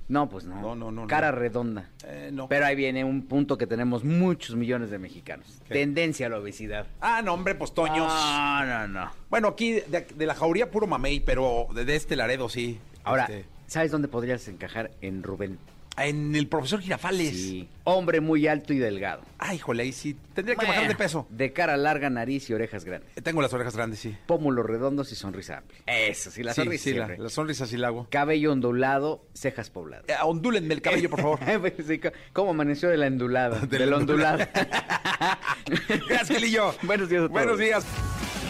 No, pues no. No, no, no, no. Cara redonda. Eh, no. Pero ahí viene un punto que tenemos muchos millones de mexicanos. ¿Qué? Tendencia a la obesidad. Ah, no, hombre, pues Toños. No, no, no. Bueno, aquí de, de la jauría puro mamey, pero de, de este Laredo sí. Ahora, Este, ¿sabes dónde podrías encajar? En Rubén. En el profesor Girafales. Sí. Hombre muy alto y delgado. Ay, híjole, ahí sí. Tendría que bajar de peso. De cara larga, nariz y orejas grandes. Eh, Tengo las orejas grandes, sí. Pómulos redondos y sonrisa amplia. Eso, sí, la Sí, sonrisa sí, la, la sonrisa sí la hago. Cabello ondulado, cejas pobladas. Eh, ondúlenme el cabello, por favor. Pues sí, co- ¿Cómo amaneció de la endulada? De De la la ondulada. Gracias, Gelillo. Buenos días a todos. Buenos días.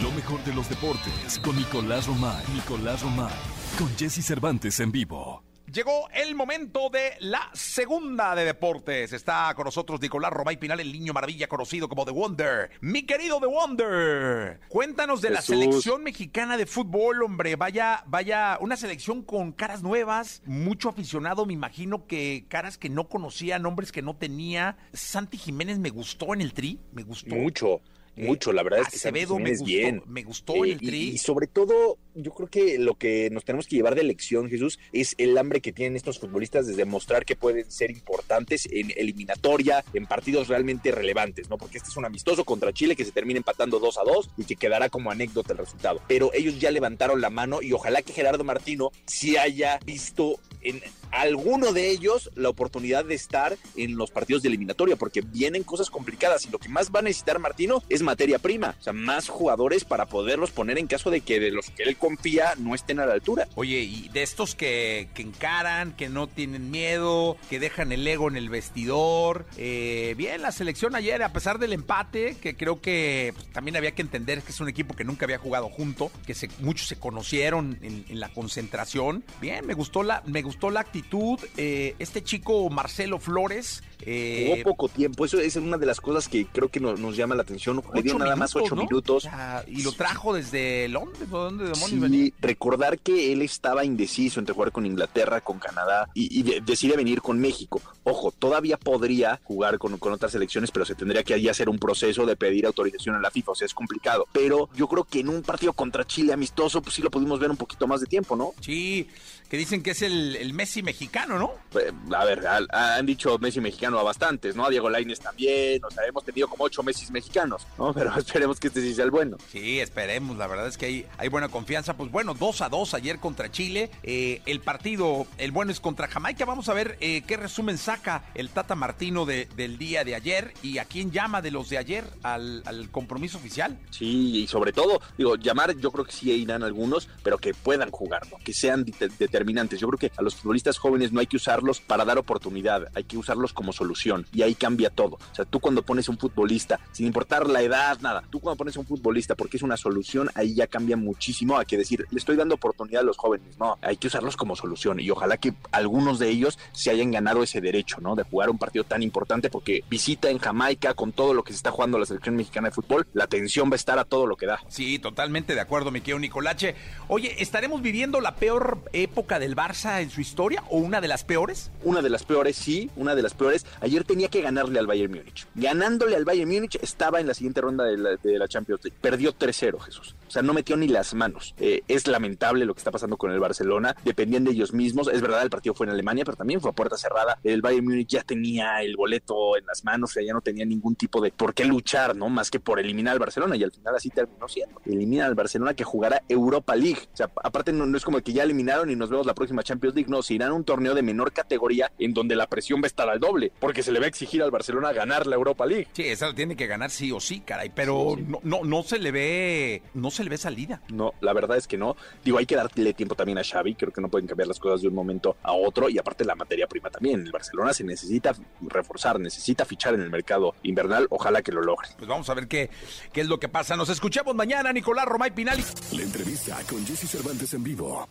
Lo mejor de los deportes con Nicolás Romay. Nicolás Romay. Con Jesse Cervantes en vivo. Llegó el momento de la segunda de deportes. Está con nosotros Nicolás Romay Pinal, el niño maravilla conocido como The Wonder. Mi querido The Wonder, cuéntanos de la selección mexicana de fútbol, hombre. Vaya, vaya, una selección con caras nuevas, mucho aficionado, me imagino que caras que no conocía, nombres que no tenía. Santi Jiménez me gustó en el tri, me gustó. Mucho, mucho. La verdad es que Santi Acevedo me gustó, bien. me gustó Eh, el y- tri. Y, sobre todo, yo creo que lo que nos tenemos que llevar de lección, Jesús, es el hambre que tienen estos futbolistas de demostrar que pueden ser importantes en eliminatoria, en partidos realmente relevantes, ¿no? Porque este es un amistoso contra Chile que se termina empatando 2 a 2 y que quedará como anécdota el resultado. Pero ellos ya levantaron la mano y ojalá que Gerardo Martino sí haya visto en alguno de ellos la oportunidad de estar en los partidos de eliminatoria, porque vienen cosas complicadas y lo que más va a necesitar Martino es materia prima, o sea, más jugadores para poderlos poner en caso de que de los que él confía no estén a la altura. Oye, y de estos que, que encaran, que no tienen miedo, que dejan el ego en el vestidor. Eh, bien, la selección ayer, a pesar del empate, que creo que pues, también había que entender que es un equipo que nunca había jugado junto, que se, muchos se conocieron en, en la concentración. Bien, me gustó la, me gustó la actitud. Eh, este chico Marcelo Flores. Eh, Jugó poco tiempo, eso es una de las cosas que creo que nos, nos llama la atención. Le dio nada más ocho ¿no? minutos. O sea, y lo trajo desde Londres, ¿o dónde demonios Sí, venía? recordar que él estaba indeciso entre jugar con Inglaterra, con Canadá y, y de- decide venir con México. Ojo, todavía podría jugar con, con otras selecciones, pero se tendría que ahí hacer un proceso de pedir autorización a la FIFA, o sea, es complicado. Pero yo creo que en un partido contra Chile amistoso, pues sí lo pudimos ver un poquito más de tiempo, ¿no? Sí, que dicen que es el, el Messi mexicano, ¿no? Eh, A ver, al- han dicho Messi mexicano a bastantes, ¿no? A Diego Lainez también, o sea, hemos tenido como ocho Messi mexicanos, ¿no? Pero esperemos que este sí sea el bueno. Sí, esperemos. La verdad es que hay, hay buena confianza. Pues bueno, 2 a 2 ayer contra Chile. Eh, el partido, el bueno es contra Jamaica. Vamos a ver eh, qué resumen saca el Tata Martino de- del día de ayer y a quién llama de los de ayer al, al compromiso oficial. Sí, y sobre todo, digo, llamar, yo creo que sí irán algunos, pero que puedan jugarlo, que sean de- determinantes. Yo creo que a los futbolistas jóvenes no hay que usarlos para dar oportunidad, hay que usarlos como solución, y ahí cambia todo. O sea, tú cuando pones un futbolista, sin importar la edad, nada, tú cuando pones un futbolista porque es una solución, ahí ya cambia muchísimo a que decir, le estoy dando oportunidad a los jóvenes. No, hay que usarlos como solución, y ojalá que algunos de ellos se hayan ganado ese derecho, ¿no? De jugar un partido tan importante, porque visita en Jamaica con todo lo que se está jugando la selección mexicana de fútbol, la atención va a estar a todo lo que da. Sí, totalmente de acuerdo, mi querido Nicolache. Oye, ¿estaremos viviendo la peor época del Barça en su historia o una de las peores? Una de las peores, sí, una de las peores. Ayer tenía que ganarle al Bayern Múnich. Ganándole al Bayern Múnich estaba en la siguiente ronda de la, de la Champions League. Perdió 3-0, Jesús. O sea, no metió ni las manos. Eh, es lamentable lo que está pasando con el Barcelona. Dependían de ellos mismos. Es verdad, el partido fue en Alemania, pero también fue a puerta cerrada. El Bayern Múnich ya tenía el boleto en las manos, o sea, ya no tenía ningún tipo de por qué luchar, ¿no? Más que por eliminar al Barcelona. Y al final así terminó siendo. Elimina al Barcelona que jugará Europa League. O sea, aparte no, no es como que ya eliminaron y nos vemos la próxima Champions League. No, se irán a un torneo de menor categoría en donde la presión va a estar al doble, porque se le va a exigir al Barcelona ganar la Europa League. Sí, esa lo tiene que ganar sí o sí, caray, pero Sí, sí. No, no, no se le ve, no se le ve salida. No, la verdad es que no. Digo, hay que darle tiempo también a Xavi. Creo que no pueden cambiar las cosas de un momento a otro. Y aparte la materia prima también. El Barcelona se necesita reforzar, necesita fichar en el mercado invernal. Ojalá que lo logre. Pues vamos a ver qué, qué es lo que pasa. Nos escuchamos mañana, Nicolás Romay Pinali. La entrevista con Jesse Cervantes en vivo.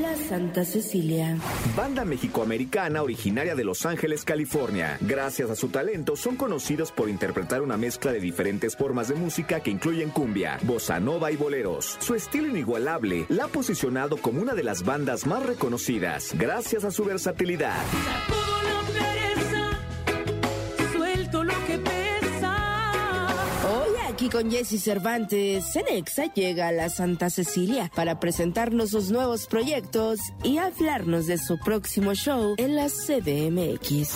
La Santa Cecilia. Banda mexicoamericana originaria de Los Ángeles, California. Gracias a su talento son conocidos por interpretar una mezcla de diferentes formas de música que incluyen cumbia, bossa nova y boleros. Su estilo inigualable la ha posicionado como una de las bandas más reconocidas gracias a su versatilidad. Con Jesse Cervantes, Cenexa llega a la Santa Cecilia para presentarnos sus nuevos proyectos y hablarnos de su próximo show en la CDMX.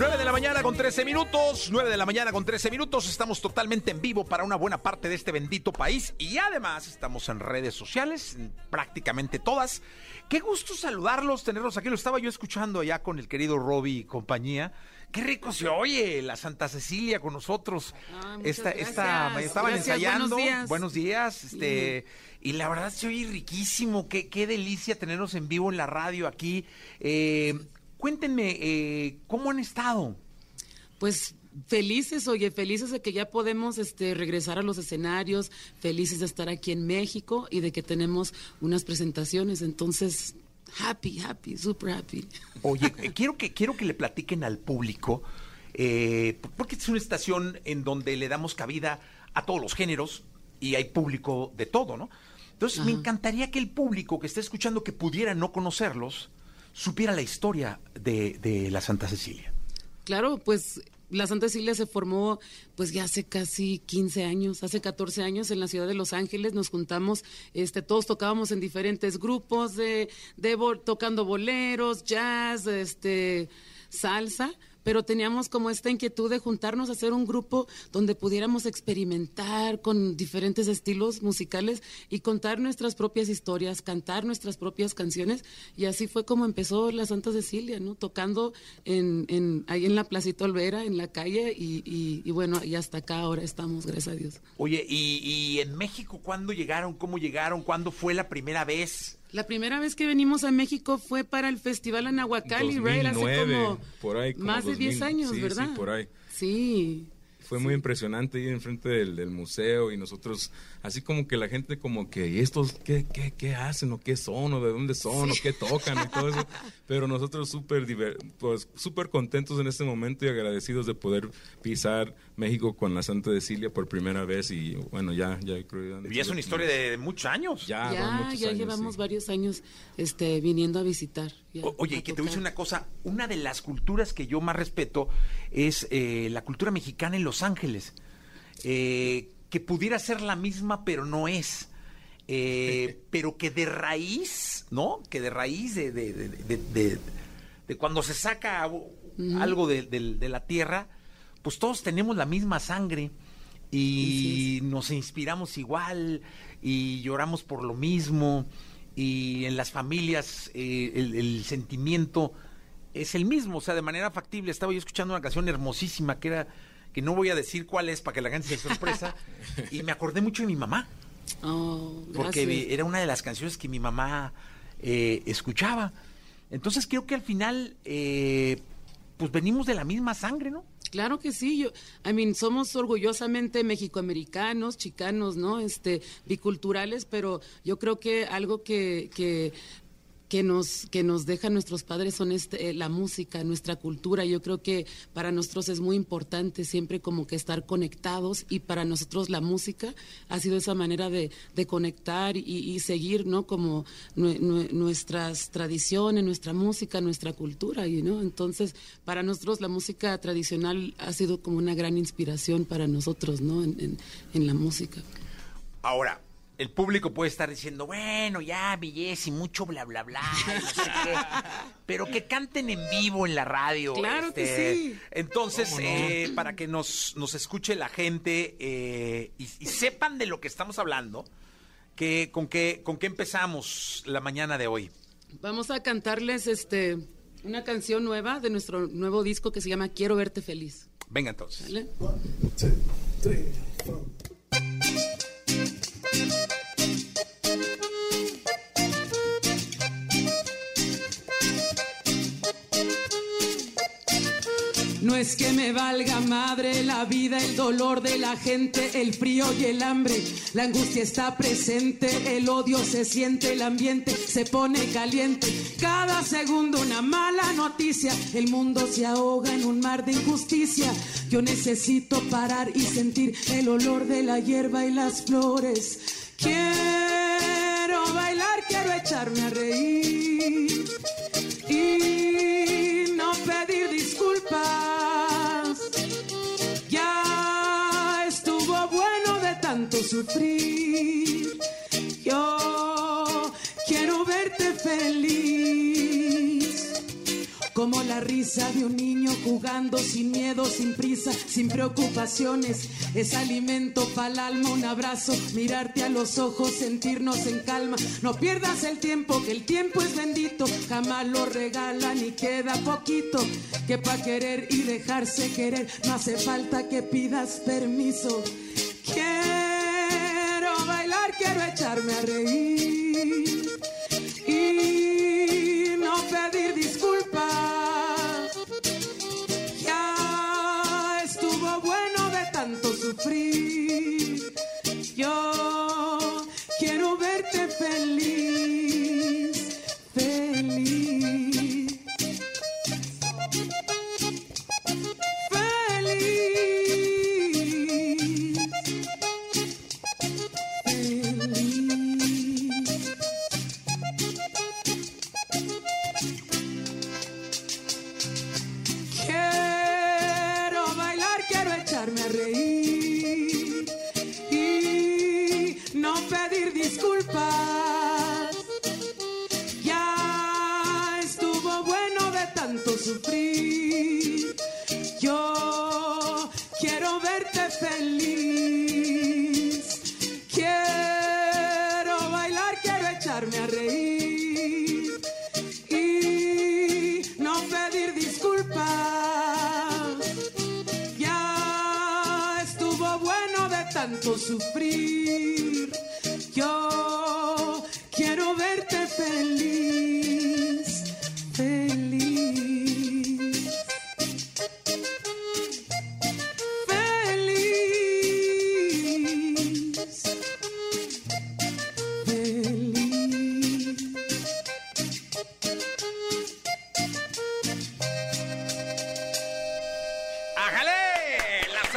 9 de la mañana con 13 minutos, 9 de la mañana con 13 minutos, estamos totalmente en vivo para una buena parte de este bendito país y además estamos en redes sociales, en prácticamente todas. Qué gusto saludarlos, tenerlos aquí, lo estaba yo escuchando allá con el querido Robbie y compañía. Qué rico se oye la Santa Cecilia con nosotros. Ay, muchas esta, esta, estaban Gracias, ensayando. buenos días. Buenos días, este, y la verdad se oye riquísimo. Qué, qué delicia tenerlos en vivo en la radio aquí. Eh, cuéntenme, eh, ¿cómo han estado? Pues felices, oye, felices de que ya podemos este, regresar a los escenarios, felices de estar aquí en México y de que tenemos unas presentaciones. Entonces, happy, happy, super happy. Oye, quiero que, quiero que le platiquen al público, eh, porque es una estación en donde le damos cabida a todos los géneros y hay público de todo, ¿no? Entonces, me encantaría que el público que esté escuchando, que pudiera no conocerlos, supiera la historia de, de la Santa Cecilia. Claro, pues la Santa Cecilia se formó pues ya hace casi 15 años, hace 14 años en la ciudad de Los Ángeles nos juntamos, este todos tocábamos en diferentes grupos de, de tocando boleros, jazz, este salsa, pero teníamos como esta inquietud de juntarnos a hacer un grupo donde pudiéramos experimentar con diferentes estilos musicales y contar nuestras propias historias, cantar nuestras propias canciones y así fue como empezó la Santa Cecilia, ¿no? Tocando en, ahí en la Placita Olvera, en la calle y, y- y bueno, y hasta acá ahora estamos, gracias a Dios. Oye, ¿y, y en México cuándo llegaron? ¿Cómo llegaron? ¿Cuándo fue la primera vez? La primera vez que venimos a México fue para el Festival Anahuacalli, right? Hace 2009, como por ahí, como más de 10 2000, años, sí, sí, ¿verdad? por ahí. Sí. Fue muy impresionante ir enfrente del, del museo y nosotros, así como que la gente como que, ¿y estos qué, qué, qué hacen o qué son o de dónde son o qué tocan y todo eso? Pero nosotros súper pues, súper contentos en este momento y agradecidos de poder pisar México con la Santa Cecilia por primera vez y bueno, ya, ya creo. Y es una historia de muchos años. Ya, ya, ya años, llevamos sí. varios años este, viniendo a visitar. ya, O- Oye, a que te voy a decir una cosa, una de las culturas que yo más respeto es eh, la cultura mexicana en Los Ángeles, eh, que pudiera ser la misma, pero no es. Eh, pero que de raíz, ¿no? Que de raíz de, de, de- de- de- de cuando se saca algo algo de, de- de la tierra, pues todos tenemos la misma sangre y nos inspiramos igual y lloramos por lo mismo y en las familias eh, el, el sentimiento es el mismo, o sea, de manera factible. Estaba yo escuchando una canción hermosísima que era, que no voy a decir cuál es para que la gente se sorpresa, y me acordé mucho de mi mamá, Oh, porque era una de las canciones que mi mamá eh, escuchaba. Entonces creo que al final, eh, pues venimos de la misma sangre, ¿no? Claro que sí, yo, I mean, somos orgullosamente mexicoamericanos, chicanos, ¿no? Este, biculturales, pero yo creo que algo que, que, que nos, que nos dejan nuestros padres son este, eh, la música, nuestra cultura. Yo creo que para nosotros es muy importante siempre como que estar conectados y para nosotros la música ha sido esa manera de, de conectar y, seguir, ¿no? Como nue- nue- nuestras tradiciones, nuestra música, nuestra cultura, know? Entonces, para nosotros la música tradicional ha sido como una gran inspiración para nosotros, ¿no? En, en- en la música. Ahora, el público puede estar diciendo, bueno, ya, belleza y mucho bla, bla, bla, y no sé qué, pero que canten en vivo en la radio. este, Claro que sí. Entonces, eh, para que nos, nos escuche la gente eh, y, y sepan de lo que estamos hablando, que, con, qué, ¿con qué empezamos la mañana de hoy? Vamos a cantarles este una canción nueva de nuestro nuevo disco que se llama Quiero verte feliz. Venga entonces. ¿Vale? No es que me valga madre la vida, el dolor de la gente, el frío y el hambre. La angustia está presente, el odio se siente, el ambiente se pone caliente. Cada segundo una mala noticia, el mundo se ahoga en un mar de injusticia. Yo necesito parar y sentir el olor de la hierba y las flores. Quiero bailar, quiero echarme a reír Yo quiero verte feliz. Como la risa de un niño jugando sin miedo, sin prisa, sin preocupaciones. Es alimento para el alma, un abrazo, mirarte a los ojos, sentirnos en calma. No pierdas el tiempo, que el tiempo es bendito. Jamás lo regalan y queda poquito. Que para querer y dejarse querer no hace falta que pidas permiso. Quiero echarme a reír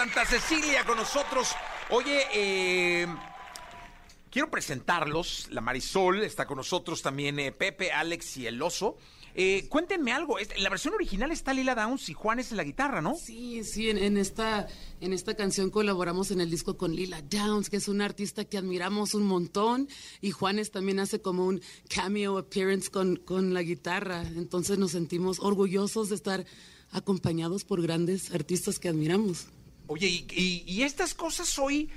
Santa Cecilia con nosotros. Oye, eh, quiero presentarlos. La Marisol está con nosotros también, eh, Pepe, Alex y el oso. Eh, cuéntenme algo. la versión original está Lila Downs y Juan es en la guitarra, ¿no? Sí, sí, en, en esta, en esta canción colaboramos en el disco con Lila Downs, que es una artista que admiramos un montón, y Juanes también hace como un cameo appearance con, con la guitarra. Entonces nos sentimos orgullosos de estar acompañados por grandes artistas que admiramos. Oye, y, y- y estas cosas hoy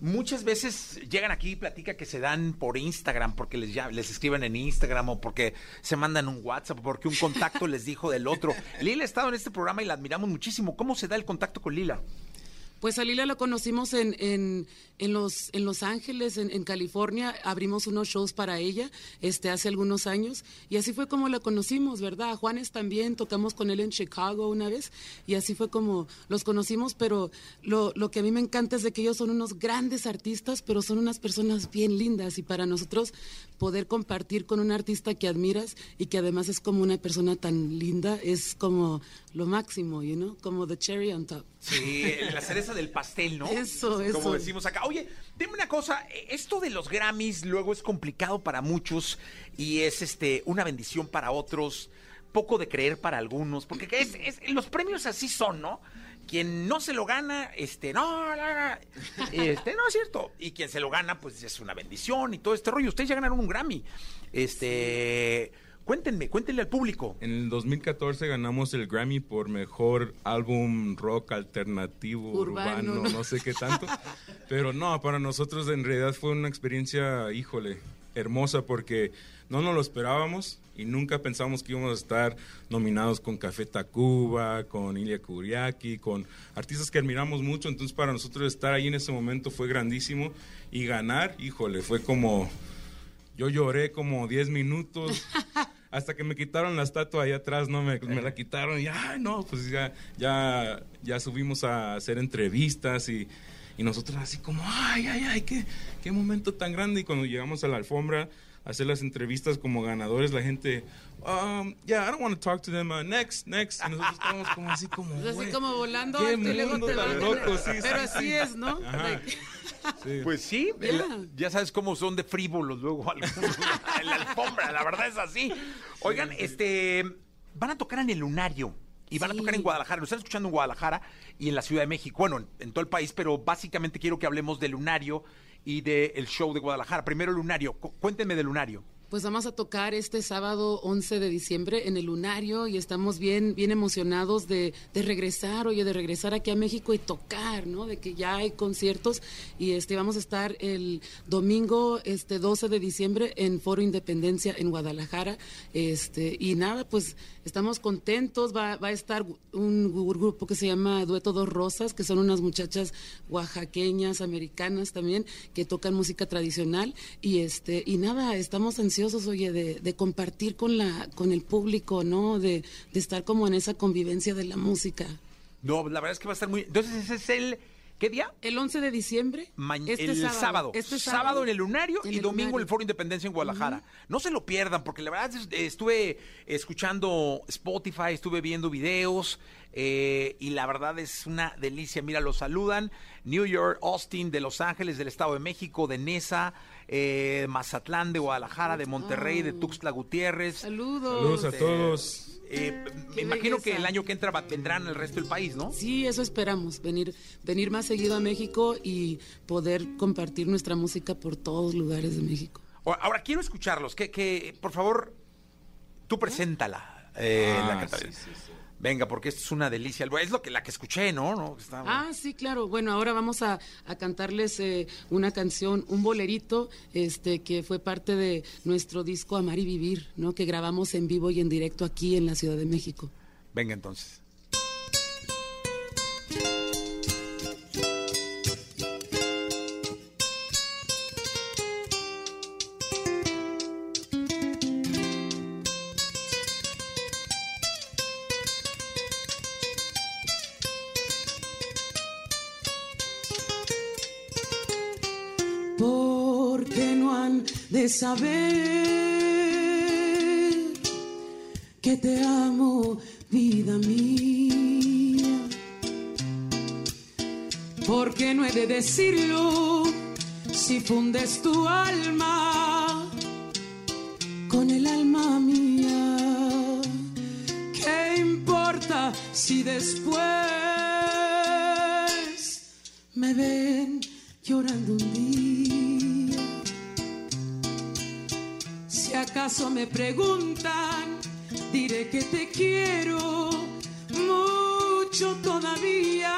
muchas veces llegan aquí y platican que se dan por Instagram, porque les, ya- les escriben en Instagram o porque se mandan un WhatsApp, porque un contacto les dijo del otro. Lila ha estado en este programa y la admiramos muchísimo. ¿Cómo se da el contacto con Lila? Pues a Lila la conocimos en, en, en los, en Los Ángeles, en, California. Abrimos unos shows para ella este, hace algunos años y así fue como la conocimos, ¿verdad? A Juanes también, tocamos con él en Chicago una vez y así fue como los conocimos, pero lo, lo que a mí me encanta es de que ellos son unos grandes artistas, pero son unas personas bien lindas y para nosotros poder compartir con un artista que admiras y que además es como una persona tan linda es como lo máximo, you know? Como the cherry on top. Sí, la cereza del pastel, ¿no? Eso, eso. Como decimos acá. Oye, dime una cosa, eh, esto de los Grammys luego es complicado para muchos y es este una bendición para otros, poco de creer para algunos, porque es, es- los premios así son, ¿no? Quien no se lo gana, este, no, no, este, no es cierto. Y quien se lo gana, pues es una bendición y todo este rollo. Ustedes ya ganaron un Grammy. Este, cuéntenme, cuéntenle al público. En el 2014 ganamos el Grammy por mejor álbum rock alternativo, Urbano, urbano, ¿no? no sé qué tanto. Pero no, para nosotros en realidad fue una experiencia, híjole, hermosa porque no nos lo esperábamos y nunca pensamos que íbamos a estar nominados con Café Tacuba, con Ilya Kuriaki, con artistas que admiramos mucho. Entonces para nosotros estar ahí en ese momento fue grandísimo y ganar, híjole, fue como... Yo lloré como 10 minutos hasta que me quitaron la estatua ahí atrás, no me, me la quitaron y ay no, pues ya ya ya subimos a hacer entrevistas y, y nosotros así como ay ay ay qué qué momento tan grande y cuando llegamos a la alfombra a hacer las entrevistas como ganadores la gente um, yeah I don't want to talk to them uh, next next y nosotros estábamos como así como Pues así "Güey, como volando qué alto y luego te van- loco, sí, Pero sí, así sí. es, ¿no? Sí. Pues sí, Ya. el- ya sabes cómo son de frívolos luego en la alfombra, la verdad es así. Oigan, este van a tocar en el Lunario y van a tocar en Guadalajara. Lo están escuchando en Guadalajara y en la Ciudad de México, bueno, en, en todo el país, pero básicamente quiero que hablemos del Lunario y del show de Guadalajara. Primero el Lunario, Cu- cuéntenme del Lunario. Pues vamos a tocar este sábado 11 de diciembre en el Lunario y estamos bien, bien emocionados de, de regresar, oye, de regresar aquí a México y tocar, ¿no? De que ya hay conciertos y este vamos a estar el domingo este 12 de diciembre en Foro Independencia en Guadalajara. Este, y nada, pues estamos contentos, va, va a estar un grupo que se llama Dueto Dos Rosas, que son unas muchachas oaxaqueñas, americanas también, que tocan música tradicional y este y nada, estamos ansiosos, oye, de, de compartir con la con el público, ¿no? De, de estar como en esa convivencia de la música. No, la verdad es que va a estar muy... Entonces ese es el... ¿Qué día? El 11 de diciembre, Ma- este el sábado. este sábado. en el Lunario en y el domingo en el Foro Independencia en Guadalajara. No se lo pierdan, porque la verdad es- estuve escuchando Spotify, estuve viendo videos eh, y la verdad es una delicia. Mira, los saludan New York, Austin, de Los Ángeles, del Estado de México, de Nesa, eh, Mazatlán, de Guadalajara, de Monterrey, de Tuxtla Gutiérrez. Saludos. Saludos a Este, todos. eh, me imagino que el año que entra vendrán el resto del país, ¿no? Sí, eso esperamos, venir, venir más seguido a México y poder compartir nuestra música por todos lugares de México. Ahora, ahora quiero escucharlos. Que, que, por favor, tú preséntala. eh, Ah, la sí, sí, sí. Venga, porque esto es una delicia. Es lo que la que escuché, ¿no? ¿No? Está- Ah, sí, claro. Bueno, ahora vamos a, a cantarles eh, una canción, un bolerito, este, que fue parte de nuestro disco Amar y Vivir, ¿no? Que grabamos en vivo y en directo aquí en la Ciudad de México. Venga entonces. De saber que te amo, vida mía. Porque no he de decirlo si fundes tu alma preguntan, diré que te quiero mucho todavía.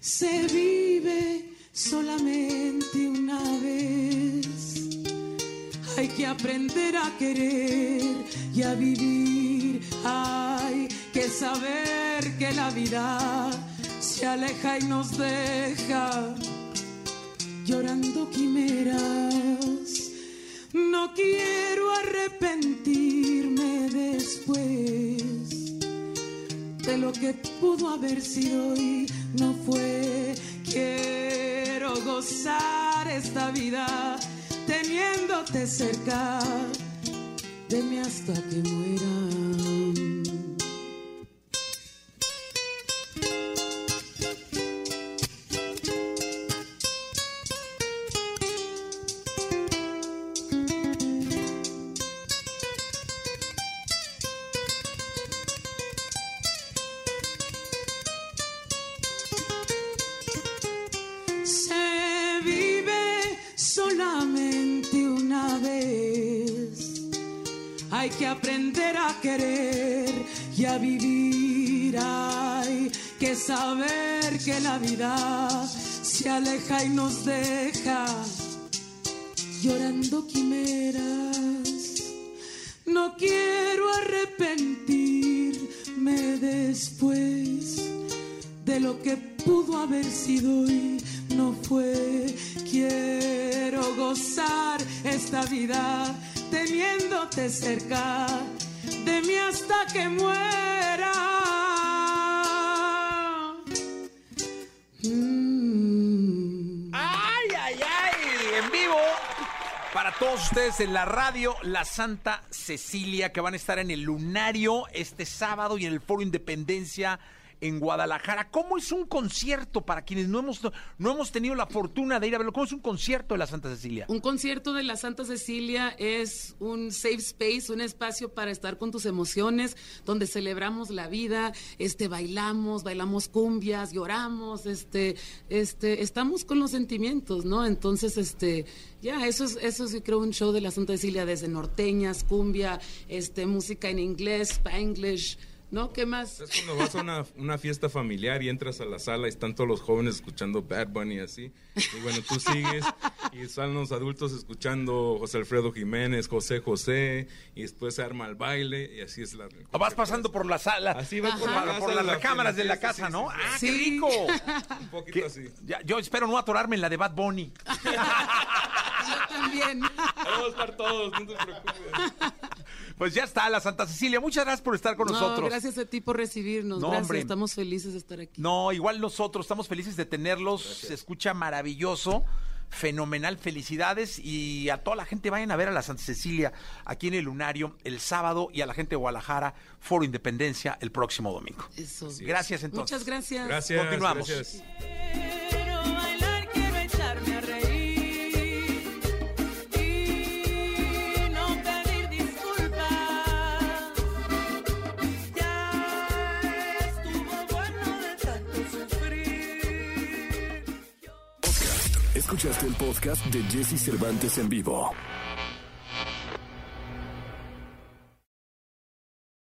Se vive solamente una vez. Hay que aprender a querer y a vivir. Hay que saber que la vida se aleja y nos deja llorando quimeras. Quiero arrepentirme después de lo que pudo haber sido y no fue. Quiero gozar esta vida teniéndote cerca de mí hasta que muera. Que la vida se aleja y nos deja ustedes en la radio La Santa Cecilia, que van a estar en el Lunario este sábado y en el Foro Independencia en Guadalajara. ¿Cómo es un concierto para quienes no hemos, no hemos tenido la fortuna de ir a verlo? ¿Cómo es un concierto de la Santa Cecilia? Un concierto de la Santa Cecilia es un safe space, un espacio para estar con tus emociones, donde celebramos la vida, este, bailamos, bailamos cumbias, lloramos, este, este, estamos con los sentimientos, ¿no? Entonces, este, ya, eso es, eso es, yo creo, un show de la Santa Cecilia desde norteñas, cumbia, este, música en inglés, spanglish, ¿no? ¿Qué más? Es cuando vas a una, una fiesta familiar y entras a la sala y están todos los jóvenes escuchando Bad Bunny así. Y bueno, tú sigues y están los adultos escuchando José Alfredo Jiménez, José José, y después se arma el baile y así es la... O vas pasando por la sala. Así vas por, Por, la por casa las de cámaras de la casa, sí, ¿no? sí, sí. ¡Ah, Sí. qué rico! Un poquito ¿Qué? así. Ya- yo espero no atorarme en la de Bad Bunny. Yo también. Ahí vamos a estar todos, no te preocupes. Pues ya está, la Santa Cecilia. Muchas gracias por estar con No, nosotros. gracias a ti por recibirnos. No, gracias, hombre. estamos felices de estar aquí. No, igual nosotros estamos felices de tenerlos. Se escucha maravilloso, fenomenal. Felicidades y a toda la gente vayan a ver a la Santa Cecilia aquí en el Lunario el sábado y a la gente de Guadalajara, Foro Independencia el próximo domingo. Eso. Gracias entonces. Muchas gracias. Gracias. Continuamos. gracias. Escuchaste el podcast de Jesse Cervantes en vivo.